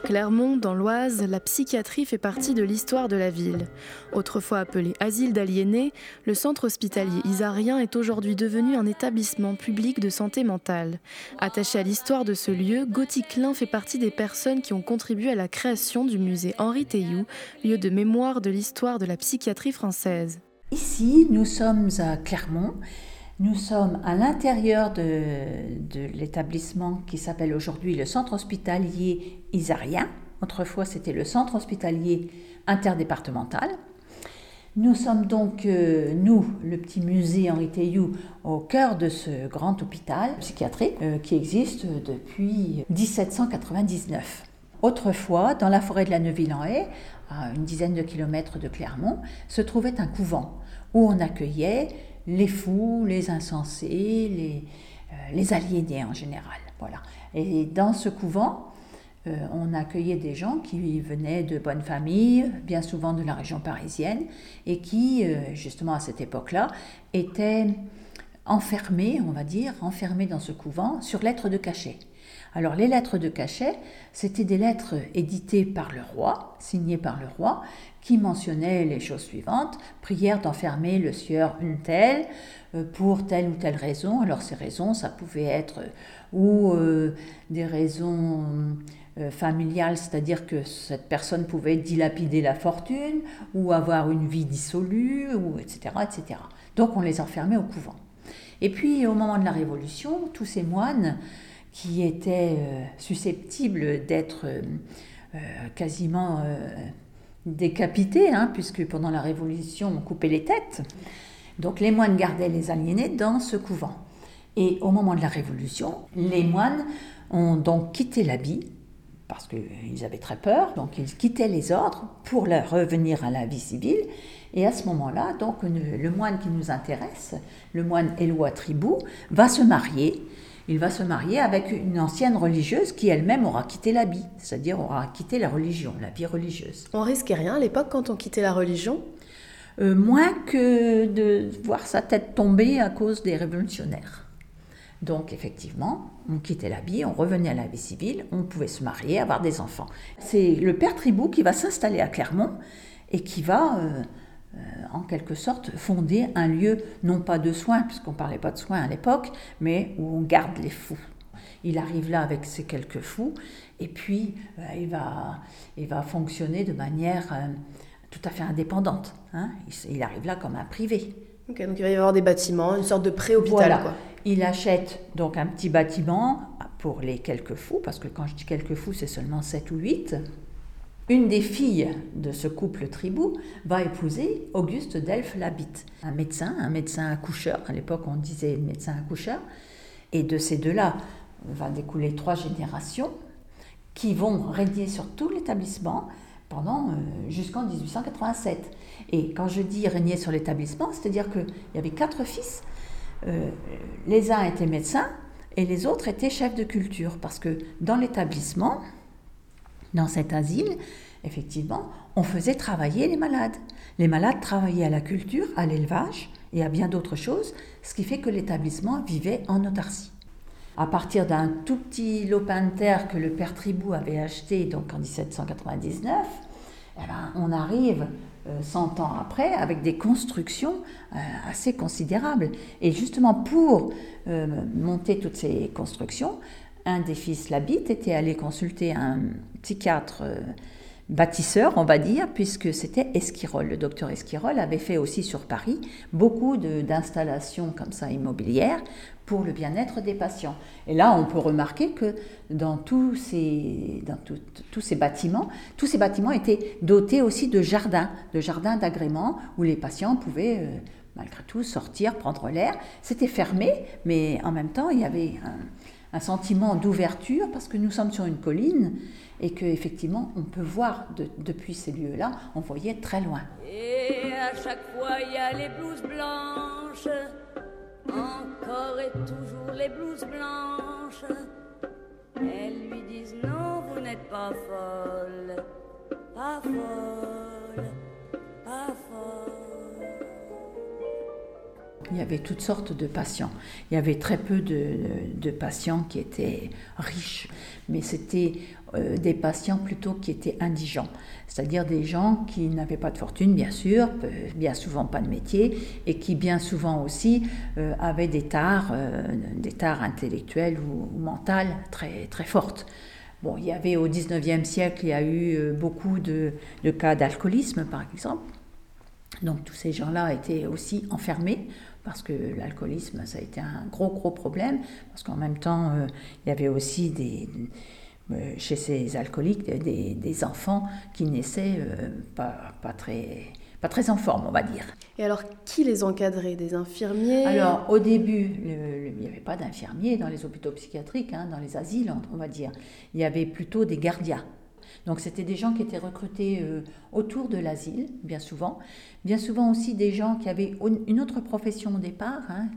Clermont, dans l'Oise, la psychiatrie fait partie de l'histoire de la ville. Autrefois appelé asile d'aliénés, le centre hospitalier isarien est aujourd'hui devenu un établissement public de santé mentale. Attaché à l'histoire de ce lieu, Gauthier Klein fait partie des personnes qui ont contribué à la création du musée Henri Théoux, lieu de mémoire de l'histoire de la psychiatrie française. Ici, nous sommes à Clermont nous sommes à l'intérieur de, l'établissement qui s'appelle aujourd'hui le centre hospitalier isarien. Autrefois, c'était le centre hospitalier interdépartemental. Nous sommes donc, euh, nous, le petit musée Henri Théoux, au cœur de ce grand hôpital psychiatrique euh, qui existe depuis 1799. Autrefois, dans la forêt de la Neuville-en-Haye, à une dizaine de kilomètres de Clermont, se trouvait un couvent où on accueillait les fous, les insensés, les, euh, les aliénés en général. Voilà. Et dans ce couvent, euh, on accueillait des gens qui venaient de bonnes familles, bien souvent de la région parisienne, et qui, euh, justement à cette époque-là, étaient enfermés, on va dire, enfermés dans ce couvent sur lettres de cachet. Alors les lettres de cachet, c'était des lettres éditées par le roi, signées par le roi, qui mentionnaient les choses suivantes prière d'enfermer le sieur une telle euh, pour telle ou telle raison. Alors ces raisons, ça pouvait être euh, ou euh, des raisons familiales, c'est-à-dire que cette personne pouvait dilapider la fortune ou avoir une vie dissolue, ou etc., etc. Donc on les enfermait au couvent. Et puis au moment de la Révolution, tous ces moines qui étaient euh, susceptibles d'être euh, euh, quasiment décapités, hein, puisque pendant la Révolution, on coupait les têtes. Donc les moines gardaient les aliénés dans ce couvent. Et au moment de la Révolution, les moines ont donc quitté l'habit, parce qu'ils avaient très peur, donc ils quittaient les ordres pour revenir à la vie civile. Et à ce moment-là, donc le moine qui nous intéresse, le moine Éloi Tribou, va se marier il va se marier avec une ancienne religieuse qui elle-même aura quitté l'habit, c'est-à-dire aura quitté la religion, la vie religieuse. On risquait rien à l'époque quand on quittait la religion? Euh, Moins que de voir sa tête tomber à cause des révolutionnaires. Donc effectivement, on quittait l'habit, on revenait à la vie civile, on pouvait se marier, avoir des enfants. C'est le père Tribou qui va s'installer à Clermont et qui va euh, euh, en quelque sorte fonder un lieu, non pas de soins, puisqu'on ne parlait pas de soins à l'époque, mais où on garde les fous. Il arrive là avec ses quelques fous, et puis euh, il, va, il va fonctionner de manière euh, tout à fait indépendante. Hein. Il, arrive là comme un privé. donc il va y avoir des bâtiments, une sorte de pré-hôpital. Il achète donc un petit bâtiment pour les quelques fous, parce que quand je dis quelques fous, c'est seulement 7 ou 8. Une des filles de ce couple tribou va épouser Auguste Delphes Labitte, un médecin, un médecin accoucheur. À l'époque, on disait médecin accoucheur. Et de ces deux-là va découler trois générations qui vont régner sur tout l'établissement pendant euh, jusqu'en 1887. Et quand je dis régner sur l'établissement, c'est-à-dire qu'il y avait quatre fils. Euh, les uns étaient médecins et les autres étaient chefs de culture parce que dans l'établissement, dans cet asile, effectivement, on faisait travailler les malades. Les malades travaillaient à la culture, à l'élevage et à bien d'autres choses, ce qui fait que l'établissement vivait en autarcie. À partir d'un tout petit lopin de terre que le père Tribou avait acheté donc en 1799, eh ben, on arrive 100 euh, ans après avec des constructions euh, assez considérables. Et justement pour euh, monter toutes ces constructions, un des fils Labitte était allé consulter un psychiatre euh, bâtisseur, on va dire, puisque c'était Esquirol. Le docteur Esquirol avait fait aussi sur Paris beaucoup d'installations comme ça immobilières pour le bien-être des patients. Et là, on peut remarquer que dans tous ces, bâtiments, tous ces bâtiments étaient dotés aussi de jardins, de jardins d'agrément où les patients pouvaient euh, malgré tout sortir, prendre l'air. C'était fermé, mais en même temps, il y avait un, un sentiment d'ouverture parce que nous sommes sur une colline et que effectivement on peut voir depuis ces lieux-là, on voyait très loin. Et à chaque fois il y a les blouses blanches, encore et toujours les blouses blanches. Elles lui disent non, vous n'êtes pas folle, pas folle, Il y avait toutes sortes de patients. Il y avait très peu de, patients qui étaient riches, mais c'était euh, des patients plutôt qui étaient indigents, c'est-à-dire des gens qui n'avaient pas de fortune, bien sûr, bien souvent pas de métier, et qui bien souvent aussi euh, avaient des tares, euh, des tares intellectuelles ou, mentales très, très fortes. Bon, il y avait au 19e siècle, il y a eu beaucoup de, de cas d'alcoolisme, par exemple. Donc tous ces gens-là étaient aussi enfermés parce que l'alcoolisme, ça a été un gros, gros problème, parce qu'en même temps, euh, il y avait aussi des, euh, chez ces alcooliques des, enfants qui naissaient euh, pas, pas, très, pas très en forme, on va dire. Et alors, qui les encadrait? Des infirmiers? Alors, au début, il n'y avait pas d'infirmiers dans les hôpitaux psychiatriques, hein, dans les asiles, on va dire. Il y avait plutôt des gardiens. Donc c'était des gens qui étaient recrutés euh, autour de l'asile, bien souvent. Bien souvent aussi des gens qui avaient une autre profession au départ. Hein.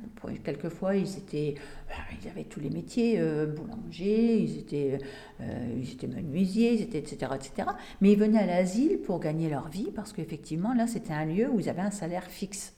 Quelquefois, ils, étaient, bah, ils avaient tous les métiers, euh, boulanger, ils étaient, euh, ils étaient menuisiers, ils étaient, etc., etc. Mais ils venaient à l'asile pour gagner leur vie parce qu'effectivement, là, c'était un lieu où ils avaient un salaire fixe.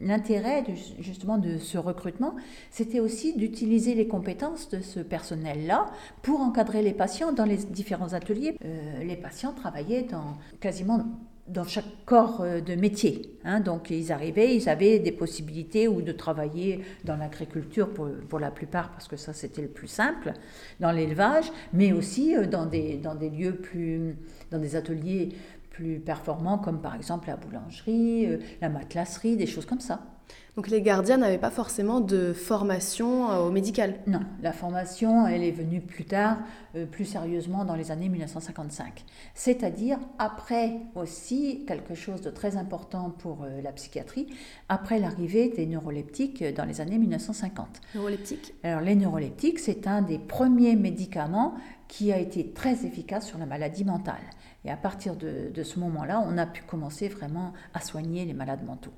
L'intérêt justement de ce recrutement, c'était aussi d'utiliser les compétences de ce personnel-là pour encadrer les patients dans les différents ateliers. Euh, les patients travaillaient dans quasiment dans chaque corps euh, de métier. Hein. donc ils arrivaient, ils avaient des possibilités ou de travailler dans l'agriculture pour, la plupart, parce que ça c'était le plus simple, dans l'élevage, mais aussi euh, dans des lieux plus, dans des ateliers plus performants, comme par exemple la boulangerie, euh, la matelasserie, des choses comme ça. Donc les gardiens n'avaient pas forcément de formation euh, au médical? Non, la formation, elle est venue plus tard, euh, plus sérieusement dans les années 1955. C'est-à-dire après aussi quelque chose de très important pour la psychiatrie, après l'arrivée des neuroleptiques dans les années 1950. Neuroleptiques? Alors les neuroleptiques, c'est un des premiers médicaments qui a été très efficace sur la maladie mentale. Et à partir de, ce moment-là, on a pu commencer vraiment à soigner les malades mentaux.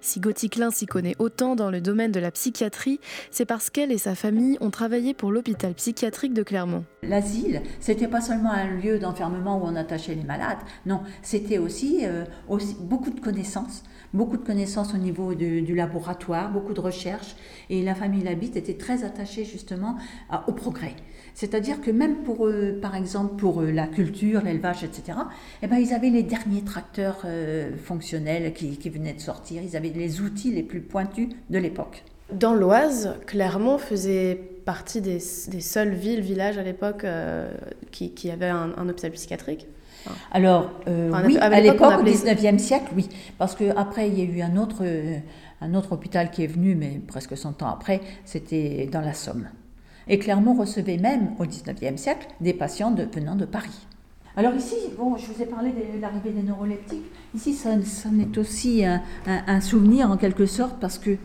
Si Gauticlin s'y connaît autant dans le domaine de la psychiatrie, c'est parce qu'elle et sa famille ont travaillé pour l'hôpital psychiatrique de Clermont. L'asile, c'était pas seulement un lieu d'enfermement où on attachait les malades, non, c'était aussi, euh, aussi beaucoup de connaissances, beaucoup de connaissances au niveau du laboratoire, beaucoup de recherches, et la famille Labitte était très attachée justement au progrès. C'est-à-dire que même pour, eux, par exemple, pour euh, la culture, l'élevage, etc., eh ben, ils avaient les derniers tracteurs euh, fonctionnels qui, venaient de sortir, ils avaient les outils les plus pointus de l'époque. Dans l'Oise, Clermont faisait partie des, seules villes, villages à l'époque euh, qui, avaient un, hôpital psychiatrique? Alors, oui, à l'époque, au 19e siècle, oui. Parce qu'après, il y a eu un autre, un autre hôpital qui est venu, mais presque 100 ans après, c'était dans la Somme. Et Clermont recevait même, au XIXe siècle, des patients venant de Paris. Alors ici, bon, je vous ai parlé de l'arrivée des neuroleptiques. Ici, ça, ça est aussi un, souvenir en quelque sorte parce que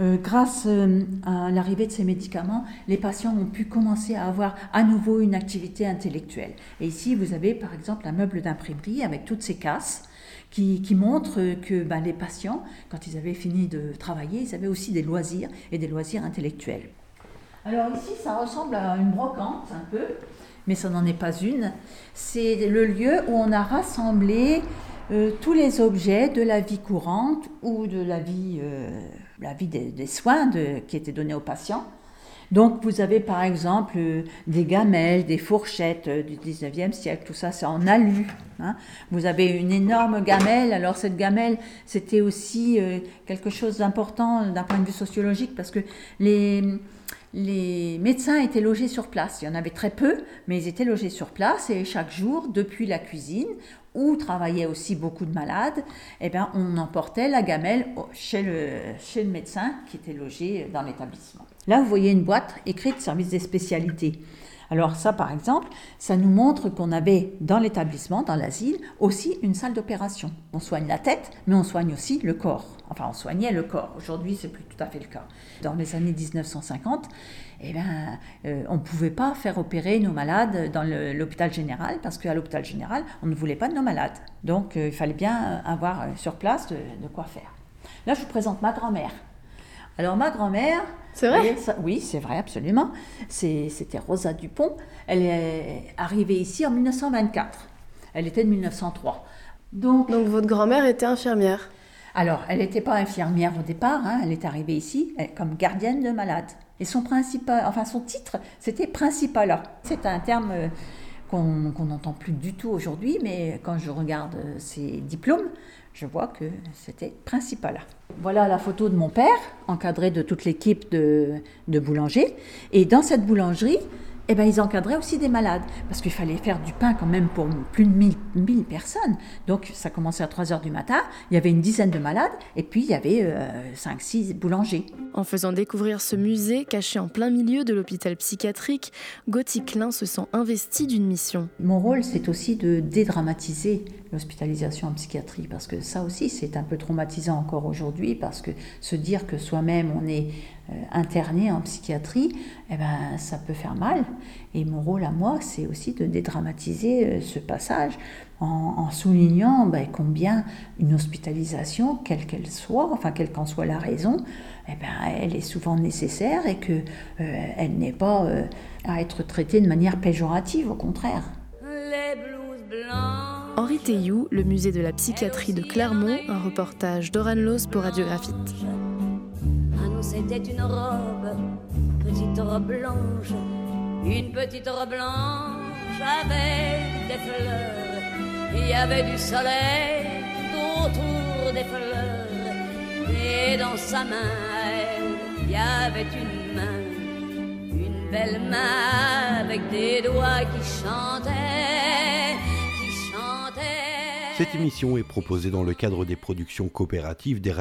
euh, grâce euh, à l'arrivée de ces médicaments, les patients ont pu commencer à avoir à nouveau une activité intellectuelle. Et ici, vous avez par exemple un meuble d'imprimerie avec toutes ces casses qui, montrent que ben, les patients, quand ils avaient fini de travailler, ils avaient aussi des loisirs et des loisirs intellectuels. Alors ici, ça ressemble à une brocante un peu, mais ça n'en est pas une. C'est le lieu où on a rassemblé euh, tous les objets de la vie courante ou de la vie, euh, la vie des, soins qui étaient donnés aux patients. Donc vous avez par exemple euh, des gamelles, des fourchettes du 19e siècle, tout ça c'est en alu. Hein. Vous avez une énorme gamelle, alors cette gamelle c'était aussi quelque chose d'important d'un point de vue sociologique parce que les, les médecins étaient logés sur place. Il y en avait très peu, mais ils étaient logés sur place et chaque jour, depuis la cuisine, où travaillaient aussi beaucoup de malades, eh bien, on emportait la gamelle chez le, chez le médecin qui était logé dans l'établissement. Là, vous voyez une boîte écrite service des spécialités. Alors ça, par exemple, ça nous montre qu'on avait dans l'établissement, dans l'asile, aussi une salle d'opération. On soigne la tête, mais on soigne aussi le corps. Enfin, on soignait le corps. Aujourd'hui, c'est plus tout à fait le cas. Dans les années 1950, eh ben, euh, on ne pouvait pas faire opérer nos malades dans l'hôpital général parce qu'à l'hôpital général, on ne voulait pas de nos malades. Donc, euh, il fallait bien avoir euh, sur place de, de quoi faire. Là, je vous présente ma grand-mère. Alors ma grand-mère... C'est vrai Oui, c'est vrai, absolument. C'était Rosa Dupont. Elle est arrivée ici en 1924. Elle était de 1903. Donc, Donc votre grand-mère était infirmière Alors, elle n'était pas infirmière au départ, hein, elle est arrivée ici comme gardienne de malade. Et son principal, enfin son titre, c'était principal. C'est un terme euh, qu'on n'entend plus du tout aujourd'hui, mais quand je regarde euh, ses diplômes, je vois que c'était principal. Voilà la photo de mon père, encadré de toute l'équipe de, de boulangers. Et dans cette boulangerie, eh ben, ils encadraient aussi des malades, parce qu'il fallait faire du pain quand même pour plus de 1000, personnes. Donc ça commençait à 3 heures du matin, il y avait une dizaine de malades, et puis il y avait 5-6 euh, boulangers. En faisant découvrir ce musée caché en plein milieu de l'hôpital psychiatrique, Gauthier Klein se sent investi d'une mission. Mon rôle, c'est aussi de dédramatiser l'hospitalisation en psychiatrie, parce que ça aussi, c'est un peu traumatisant encore aujourd'hui, parce que se dire que soi-même, on est interné en psychiatrie, eh ben, ça peut faire mal. Et mon rôle à moi, c'est aussi de dédramatiser euh, ce passage en, soulignant ben, combien une hospitalisation, quelle qu'elle soit, enfin quelle qu'en soit la raison, eh ben, elle est souvent nécessaire et qu'elle euh, elle n'est pas à être traitée de manière péjorative, au contraire. Henri Théou, le musée de la psychiatrie de Clermont, un reportage d'Oran Los pour Radiographite. C'était une robe, petite robe blanche, une petite robe blanche avec des fleurs. Il y avait du soleil autour des fleurs, et dans sa main, il y avait une main, une belle main avec des doigts qui chantaient. Cette émission est proposée dans le cadre des productions coopératives des